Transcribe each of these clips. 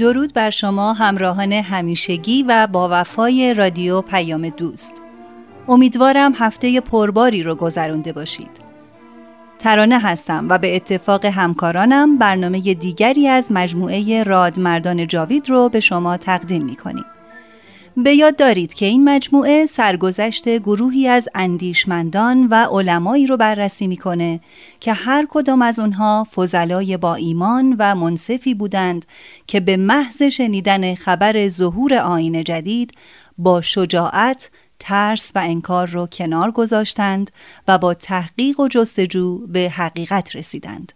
درود بر شما همراهان همیشگی و با وفای رادیو پیام دوست امیدوارم هفته پرباری رو گذرونده باشید ترانه هستم و به اتفاق همکارانم برنامه دیگری از مجموعه رادمردان جاوید رو به شما تقدیم می کنیم. به یاد دارید که این مجموعه سرگذشت گروهی از اندیشمندان و علمایی رو بررسی می‌کنه که هر کدام از اونها فضلای با ایمان و منصفی بودند که به محض شنیدن خبر ظهور آین جدید با شجاعت ترس و انکار رو کنار گذاشتند و با تحقیق و جستجو به حقیقت رسیدند.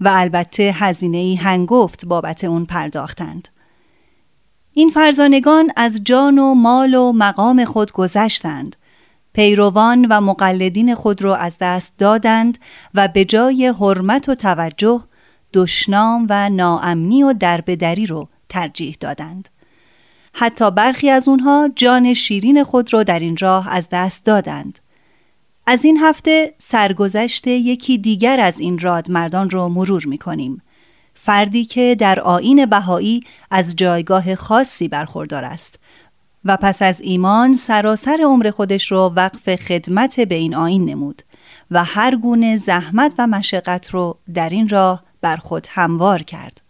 و البته هزینه هنگفت بابت اون پرداختند. این فرزانگان از جان و مال و مقام خود گذشتند. پیروان و مقلدین خود را از دست دادند و به جای حرمت و توجه دشنام و ناامنی و دربدری رو ترجیح دادند. حتی برخی از اونها جان شیرین خود را در این راه از دست دادند. از این هفته سرگذشت یکی دیگر از این رادمردان رو مرور می کنیم فردی که در آین بهایی از جایگاه خاصی برخوردار است و پس از ایمان سراسر عمر خودش رو وقف خدمت به این آین نمود و هر گونه زحمت و مشقت رو در این راه بر خود هموار کرد.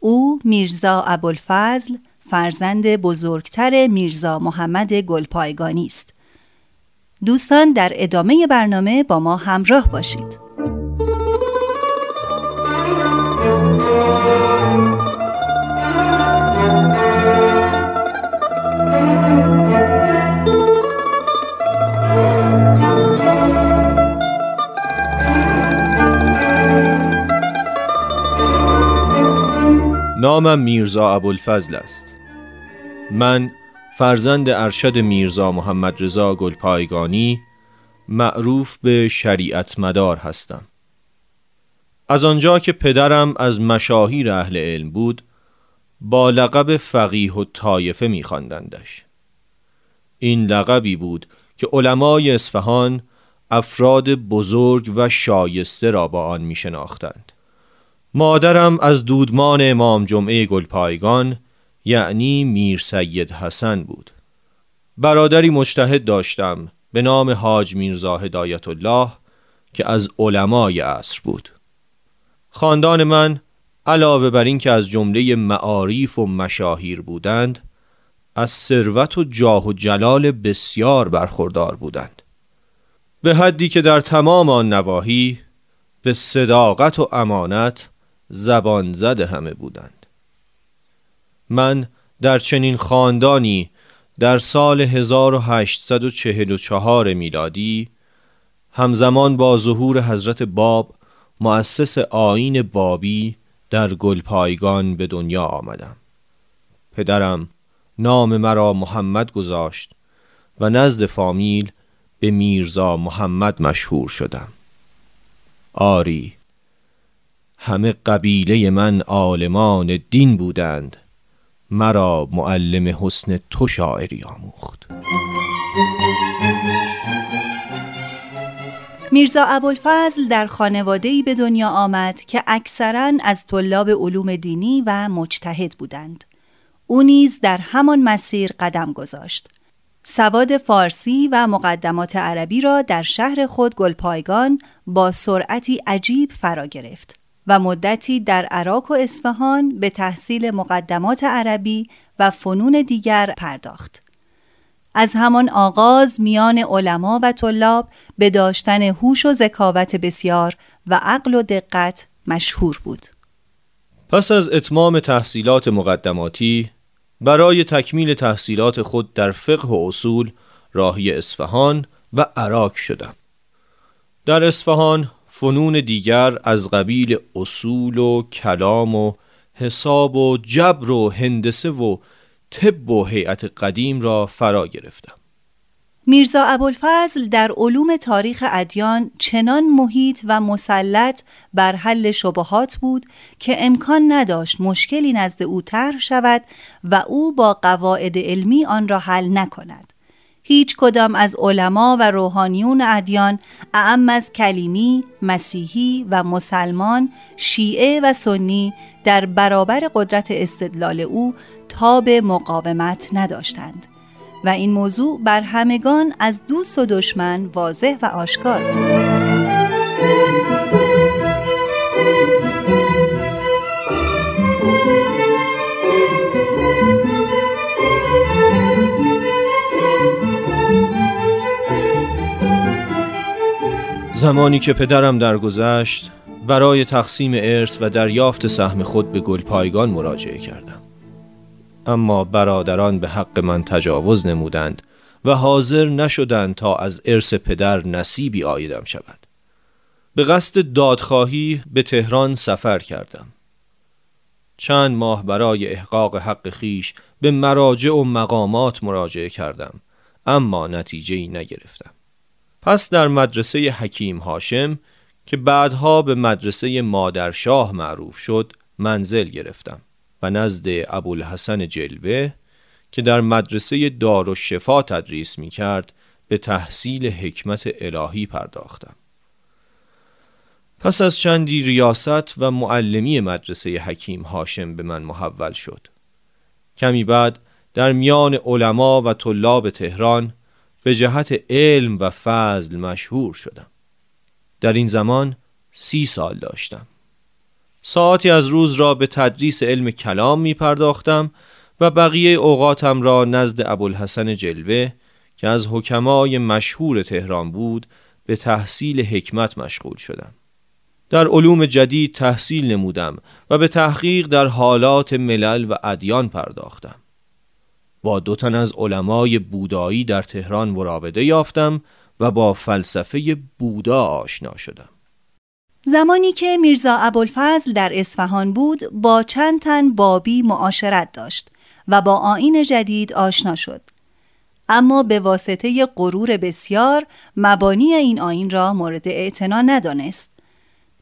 او میرزا ابوالفضل فرزند بزرگتر میرزا محمد گلپایگانی است. دوستان در ادامه برنامه با ما همراه باشید. نامم میرزا ابوالفضل است. من فرزند ارشد میرزا محمد رضا گلپایگانی معروف به شریعت مدار هستم. از آنجا که پدرم از مشاهیر اهل علم بود با لقب فقیه و طایفه میخواندندش. این لقبی بود که علمای اصفهان افراد بزرگ و شایسته را با آن می شناختند. مادرم از دودمان امام جمعه گلپایگان یعنی میر سید حسن بود. برادری مجتهد داشتم به نام حاج میرزا هدایت الله که از علمای عصر بود. خاندان من علاوه بر اینکه از جمله معاریف و مشاهیر بودند از ثروت و جاه و جلال بسیار برخوردار بودند به حدی که در تمام آن نواحی به صداقت و امانت زبان زده همه بودند. من در چنین خاندانی در سال 1844 میلادی همزمان با ظهور حضرت باب مؤسس آین بابی در گلپایگان به دنیا آمدم. پدرم نام مرا محمد گذاشت و نزد فامیل به میرزا محمد مشهور شدم. آری همه قبیله من عالمان دین بودند مرا معلم حسن تو شاعری آموخت میرزا ابوالفضل در خانواده‌ای به دنیا آمد که اکثرا از طلاب علوم دینی و مجتهد بودند. او نیز در همان مسیر قدم گذاشت. سواد فارسی و مقدمات عربی را در شهر خود گلپایگان با سرعتی عجیب فرا گرفت و مدتی در عراق و اصفهان به تحصیل مقدمات عربی و فنون دیگر پرداخت. از همان آغاز میان علما و طلاب به داشتن هوش و ذکاوت بسیار و عقل و دقت مشهور بود. پس از اتمام تحصیلات مقدماتی برای تکمیل تحصیلات خود در فقه و اصول راهی اصفهان و عراق شدم. در اصفهان فنون دیگر از قبیل اصول و کلام و حساب و جبر و هندسه و طب و هیئت قدیم را فرا گرفتم. میرزا ابوالفضل در علوم تاریخ ادیان چنان محیط و مسلط بر حل شبهات بود که امکان نداشت مشکلی نزد او طرح شود و او با قواعد علمی آن را حل نکند. هیچ کدام از علما و روحانیون ادیان اعم از کلیمی، مسیحی و مسلمان، شیعه و سنی در برابر قدرت استدلال او تاب مقاومت نداشتند و این موضوع بر همگان از دوست و دشمن واضح و آشکار بود. زمانی که پدرم درگذشت برای تقسیم ارث و دریافت سهم خود به گلپایگان مراجعه کردم. اما برادران به حق من تجاوز نمودند و حاضر نشدند تا از ارث پدر نصیبی آیدم شود. به قصد دادخواهی به تهران سفر کردم. چند ماه برای احقاق حق خیش به مراجع و مقامات مراجعه کردم اما نتیجه نگرفتم. پس در مدرسه حکیم هاشم که بعدها به مدرسه مادرشاه معروف شد منزل گرفتم و نزد ابوالحسن جلوه که در مدرسه دار و شفا تدریس می کرد به تحصیل حکمت الهی پرداختم. پس از چندی ریاست و معلمی مدرسه حکیم هاشم به من محول شد. کمی بعد در میان علما و طلاب تهران به جهت علم و فضل مشهور شدم. در این زمان سی سال داشتم. ساعتی از روز را به تدریس علم کلام می پرداختم و بقیه اوقاتم را نزد ابوالحسن جلوه که از حکمای مشهور تهران بود به تحصیل حکمت مشغول شدم. در علوم جدید تحصیل نمودم و به تحقیق در حالات ملل و ادیان پرداختم. با دو تن از علمای بودایی در تهران مراوده یافتم و با فلسفه بودا آشنا شدم. زمانی که میرزا ابوالفضل در اصفهان بود با چند تن بابی معاشرت داشت و با آین جدید آشنا شد. اما به واسطه غرور بسیار مبانی این آین را مورد اعتنا ندانست.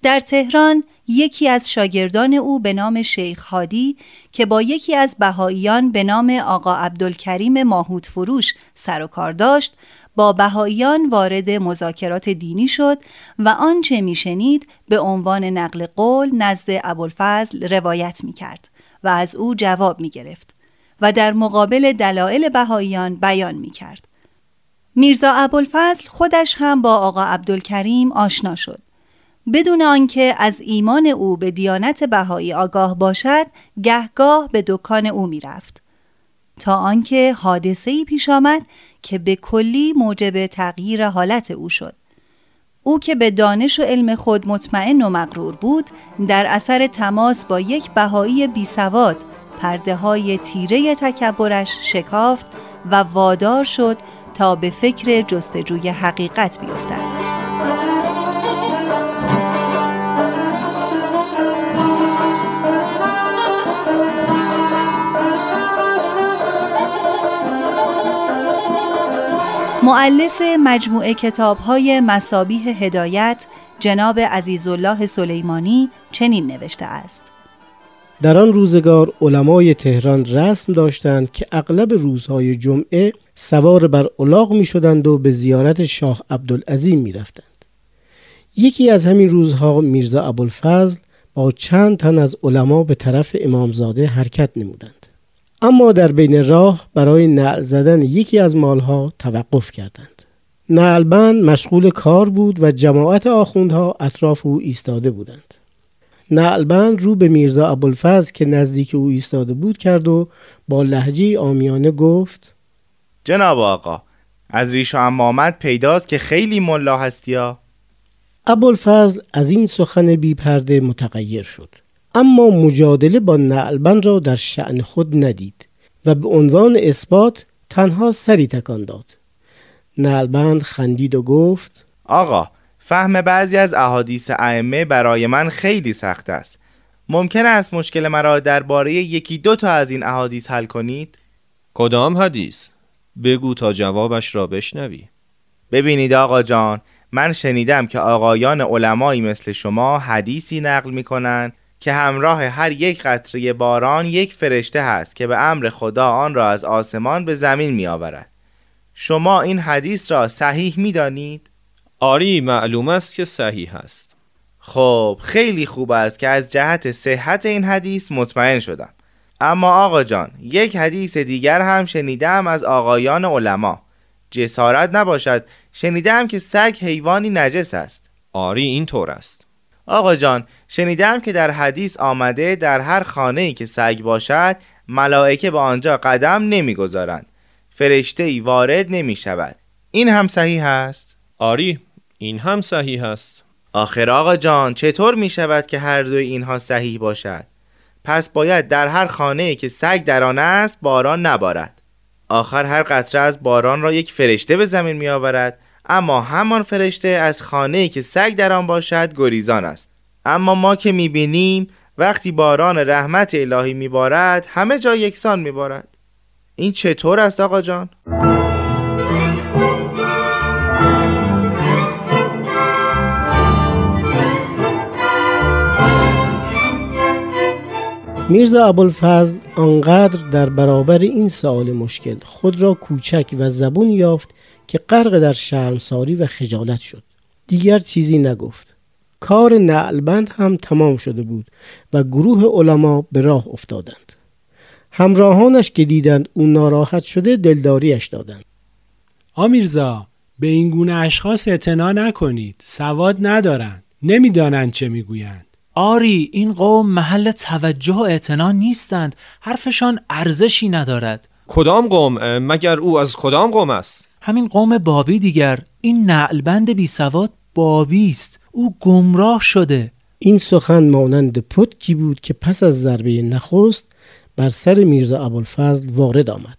در تهران یکی از شاگردان او به نام شیخ هادی که با یکی از بهاییان به نام آقا عبدالکریم ماهود فروش سر و کار داشت با بهاییان وارد مذاکرات دینی شد و آنچه میشنید به عنوان نقل قول نزد ابوالفضل روایت می کرد و از او جواب می گرفت و در مقابل دلایل بهاییان بیان می کرد. میرزا ابوالفضل خودش هم با آقا عبدالکریم آشنا شد بدون آنکه از ایمان او به دیانت بهایی آگاه باشد گهگاه به دکان او می‌رفت تا آنکه حادثه ای پیش آمد که به کلی موجب تغییر حالت او شد او که به دانش و علم خود مطمئن و مغرور بود در اثر تماس با یک بهایی بی سواد پرده های تیره تکبرش شکافت و وادار شد تا به فکر جستجوی حقیقت بیفتد. معلف مجموعه کتاب های هدایت جناب عزیزالله سلیمانی چنین نوشته است در آن روزگار علمای تهران رسم داشتند که اغلب روزهای جمعه سوار بر الاغ می شدند و به زیارت شاه عبدالعظیم می رفتند. یکی از همین روزها میرزا ابوالفضل با چند تن از علما به طرف امامزاده حرکت نمودند اما در بین راه برای نعل زدن یکی از مالها توقف کردند. نعلبند مشغول کار بود و جماعت آخوندها اطراف او ایستاده بودند. نعلبند رو به میرزا ابوالفضل که نزدیک او ایستاده بود کرد و با لحجه آمیانه گفت جناب آقا از ریش و امامت پیداست که خیلی ملا هستیا. ابوالفضل از این سخن بی پرده متغیر شد. اما مجادله با نعلبند را در شعن خود ندید و به عنوان اثبات تنها سری تکان داد. نعلبند خندید و گفت آقا فهم بعضی از احادیث ائمه برای من خیلی سخت است. ممکن است مشکل مرا درباره یکی دو تا از این احادیث حل کنید؟ کدام حدیث؟ بگو تا جوابش را بشنوی. ببینید آقا جان من شنیدم که آقایان علمایی مثل شما حدیثی نقل می کنند که همراه هر یک قطره باران یک فرشته هست که به امر خدا آن را از آسمان به زمین می آورد. شما این حدیث را صحیح می دانید؟ آری معلوم است که صحیح است. خب خیلی خوب است که از جهت صحت این حدیث مطمئن شدم. اما آقا جان یک حدیث دیگر هم شنیدم از آقایان علما. جسارت نباشد شنیدم که سگ حیوانی نجس است. آری این طور است. آقا جان شنیدم که در حدیث آمده در هر خانه ای که سگ باشد ملائکه به آنجا قدم نمی‌گذارند. فرشته ای وارد نمی شود این هم صحیح است؟ آری این هم صحیح است. آخر آقا جان چطور می شود که هر دوی اینها صحیح باشد؟ پس باید در هر خانه ای که سگ در آن است باران نبارد. آخر هر قطره از باران را یک فرشته به زمین می آورد اما همان فرشته از خانه که سگ در آن باشد گریزان است اما ما که می بینیم وقتی باران رحمت الهی می بارد همه جا یکسان می بارد این چطور است آقا جان؟ میرزا ابوالفضل آنقدر در برابر این سوال مشکل خود را کوچک و زبون یافت که غرق در شرمساری و خجالت شد. دیگر چیزی نگفت. کار نعلبند هم تمام شده بود و گروه علما به راه افتادند. همراهانش که دیدند او ناراحت شده دلداریش دادند. آمیرزا به این گونه اشخاص اعتنا نکنید. سواد ندارند. نمی‌دانند چه می‌گویند. آری این قوم محل توجه و اعتنا نیستند. حرفشان ارزشی ندارد. کدام قوم؟ مگر او از کدام قوم است؟ همین قوم بابی دیگر این نعلبند بی سواد بابی است. او گمراه شده. این سخن مانند پتکی بود که پس از ضربه نخست بر سر میرزا ابوالفضل وارد آمد.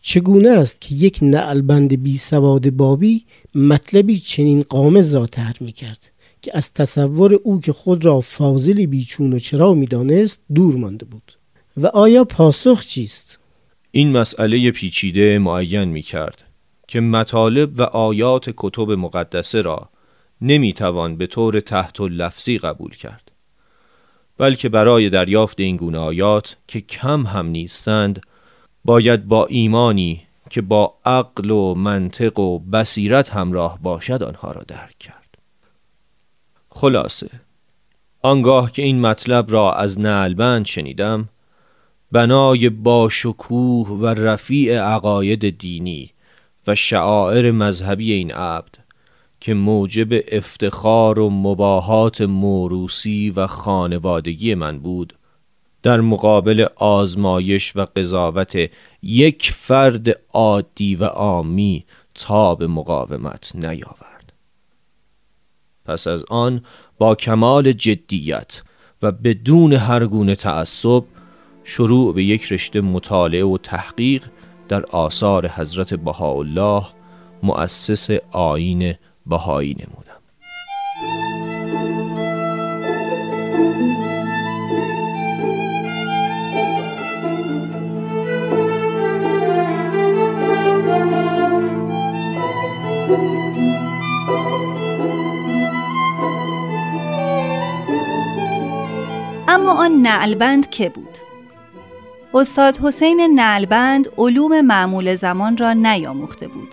چگونه است که یک نعلبند بی سواد بابی مطلبی چنین قامز را طرح می کرد که از تصور او که خود را فاضلی بیچون و چرا می‌دانست دور مانده بود؟ و آیا پاسخ چیست؟ این مسئله پیچیده معین می کرد که مطالب و آیات کتب مقدسه را نمی توان به طور تحت و لفظی قبول کرد بلکه برای دریافت این گونه آیات که کم هم نیستند باید با ایمانی که با عقل و منطق و بصیرت همراه باشد آنها را درک کرد. خلاصه آنگاه که این مطلب را از نعلبند شنیدم بنای باشکوه و رفیع عقاید دینی و شعائر مذهبی این عبد که موجب افتخار و مباهات موروسی و خانوادگی من بود در مقابل آزمایش و قضاوت یک فرد عادی و عامی تا به مقاومت نیاورد. پس از آن با کمال جدیت و بدون هر گونه تعصب شروع به یک رشته مطالعه و تحقیق در آثار حضرت بهاءالله مؤسس آین بهایی نمود اما آن نعلبند که بود؟ استاد حسین نعلبند علوم معمول زمان را نیاموخته بود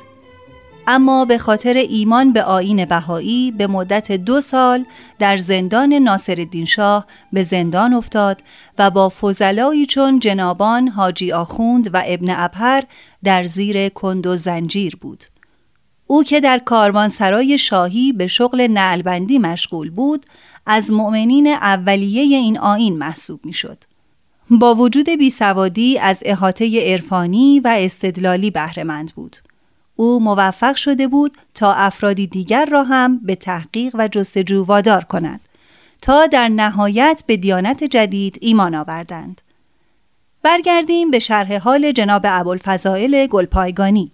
اما به خاطر ایمان به آین بهایی به مدت دو سال در زندان ناصرالدین شاه به زندان افتاد و با فضلایی چون جنابان حاجی آخوند و ابن ابهر در زیر کند و زنجیر بود. او که در کاروانسرای شاهی به شغل نعلبندی مشغول بود از مؤمنین اولیه این آین محسوب می‌شد. با وجود بیسوادی از احاطه عرفانی و استدلالی بهرهمند بود. او موفق شده بود تا افرادی دیگر را هم به تحقیق و جستجو وادار کند تا در نهایت به دیانت جدید ایمان آوردند. برگردیم به شرح حال جناب ابوالفضائل گلپایگانی.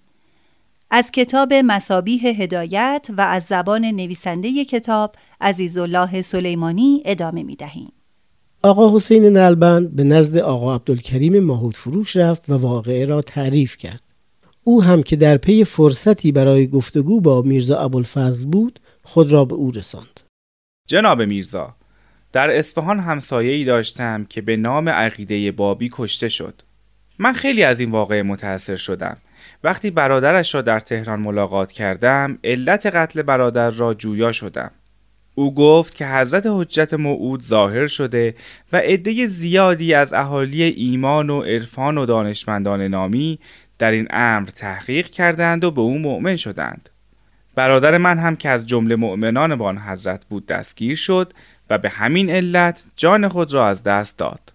از کتاب مسابیح هدایت و از زبان نویسنده کتاب عزیزالله سلیمانی ادامه می دهیم. آقا حسین نلبند به نزد آقا عبدالکریم ماهود فروش رفت و واقعه را تعریف کرد. او هم که در پی فرصتی برای گفتگو با میرزا ابوالفضل بود خود را به او رساند. جناب میرزا در اصفهان همسایه ای داشتم که به نام عقیده بابی کشته شد. من خیلی از این واقعه متأثر شدم. وقتی برادرش را در تهران ملاقات کردم علت قتل برادر را جویا شدم. او گفت که حضرت حجت موعود ظاهر شده و عده زیادی از اهالی ایمان و عرفان و دانشمندان نامی در این امر تحقیق کردند و به او مؤمن شدند. برادر من هم که از جمله مؤمنان بان حضرت بود دستگیر شد و به همین علت جان خود را از دست داد.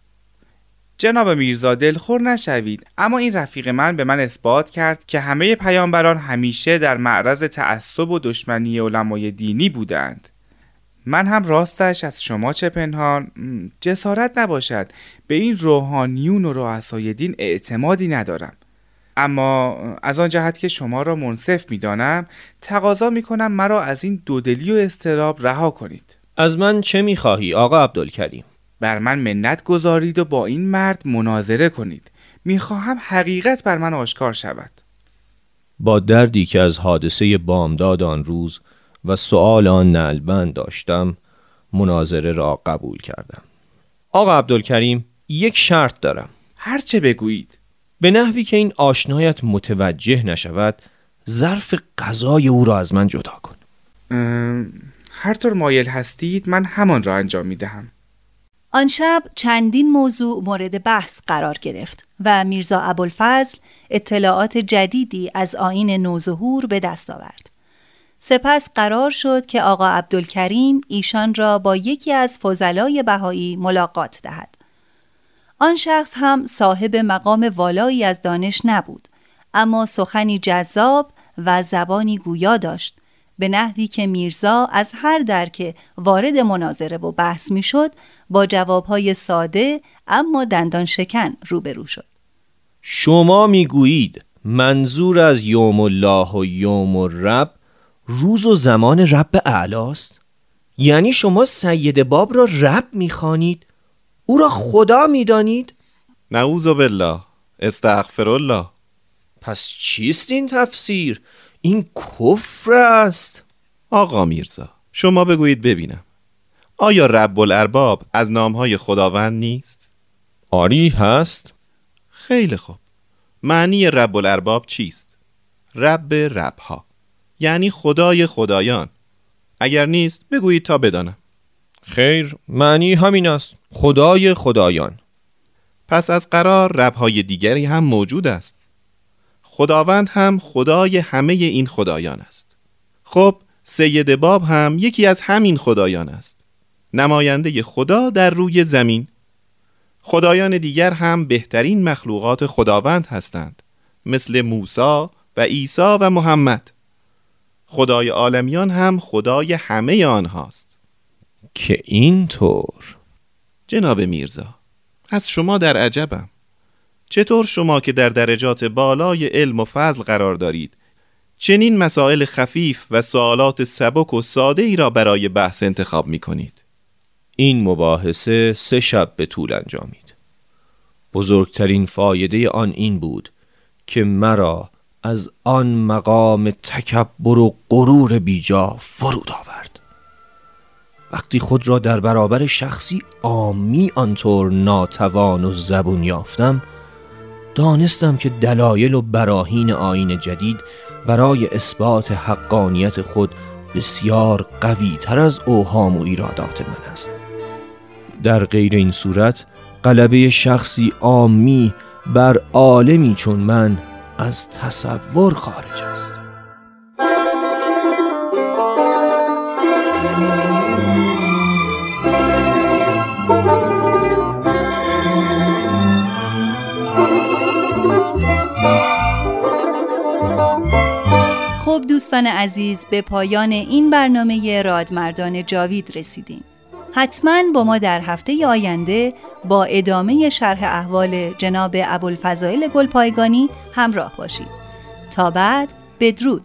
جناب میرزا دلخور نشوید اما این رفیق من به من اثبات کرد که همه پیامبران همیشه در معرض تعصب و دشمنی علمای دینی بودند من هم راستش از شما چه پنهان جسارت نباشد. به این روحانیون و رؤسای دین اعتمادی ندارم. اما از آن جهت که شما را منصف می‌دانم تقاضا می‌کنم مرا از این دودلی و استراب رها کنید. از من چه می‌خواهی آقا عبدالکریم؟ بر من منت گذارید و با این مرد مناظره کنید. می‌خواهم حقیقت بر من آشکار شود. با دردی که از حادثه بامداد آن روز و سؤال آن نلبند داشتم مناظره را قبول کردم. آقا عبدالکریم یک شرط دارم. هرچه بگویید. به نحوی که این آشنایت متوجه نشود ظرف غذای او را از من جدا کن. هر طور مایل هستید من همان را انجام می دهم آن شب چندین موضوع مورد بحث قرار گرفت و میرزا ابوالفضل اطلاعات جدیدی از آین نوظهور به دست آورد. سپس قرار شد که آقا عبدالکریم ایشان را با یکی از فضلای بهایی ملاقات دهد. آن شخص هم صاحب مقام والایی از دانش نبود اما سخنی جذاب و زبانی گویا داشت به نحوی که میرزا از هر در که وارد مناظره و بحث می‌شد با جوابهای ساده اما دندان شکن روبرو شد شما می‌گویید منظور از یوم الله و یوم الرب روز و زمان رب اعلاست؟ یعنی شما سید باب را رب می‌خوانید؟ او را خدا می‌دانید؟ نعوذ بالله. استغفر الله. پس چیست این تفسیر؟ این کفر است. آقا میرزا شما بگویید ببینم. آیا رب الارباب از نامهای خداوند نیست؟ آری هست. خیلی خوب. معنی رب الارباب چیست؟ رب ربها. یعنی خدای خدایان. اگر نیست بگویید تا بدانم. خیر معنی همین است. خدای خدایان. پس از قرار ربهای دیگری هم موجود است. خداوند هم خدای همه این خدایان است. خب سید باب هم یکی از همین خدایان است. نماینده خدا در روی زمین. خدایان دیگر هم بهترین مخلوقات خداوند هستند. مثل موسی و عیسی و محمد. خدای عالمیان هم خدای همه آنهاست. که اینطور. جناب میرزا از شما در عجبم. چطور شما که در درجات بالای علم و فضل قرار دارید چنین مسائل خفیف و سوالات سبک و ساده ای را برای بحث انتخاب می کنید؟ این مباحثه سه شب به طول انجامید. بزرگترین فایده آن این بود که مرا از آن مقام تکبر و غرور بیجا فرود آورد. وقتی خود را در برابر شخصی آمی آنطور ناتوان و زبون یافتم دانستم که دلایل و براهین آین جدید برای اثبات حقانیت خود بسیار قوی تر از اوهام و ایرادات من است. در غیر این صورت غلبه شخصی عامی بر عالمی چون من از تصور خارج است. خب دوستان عزیز به پایان این برنامه رادمردان جاوید رسیدیم. حتما با ما در هفته آینده با ادامه شرح احوال جناب ابوالفضائل گلپایگانی همراه باشید. تا بعد بدرود.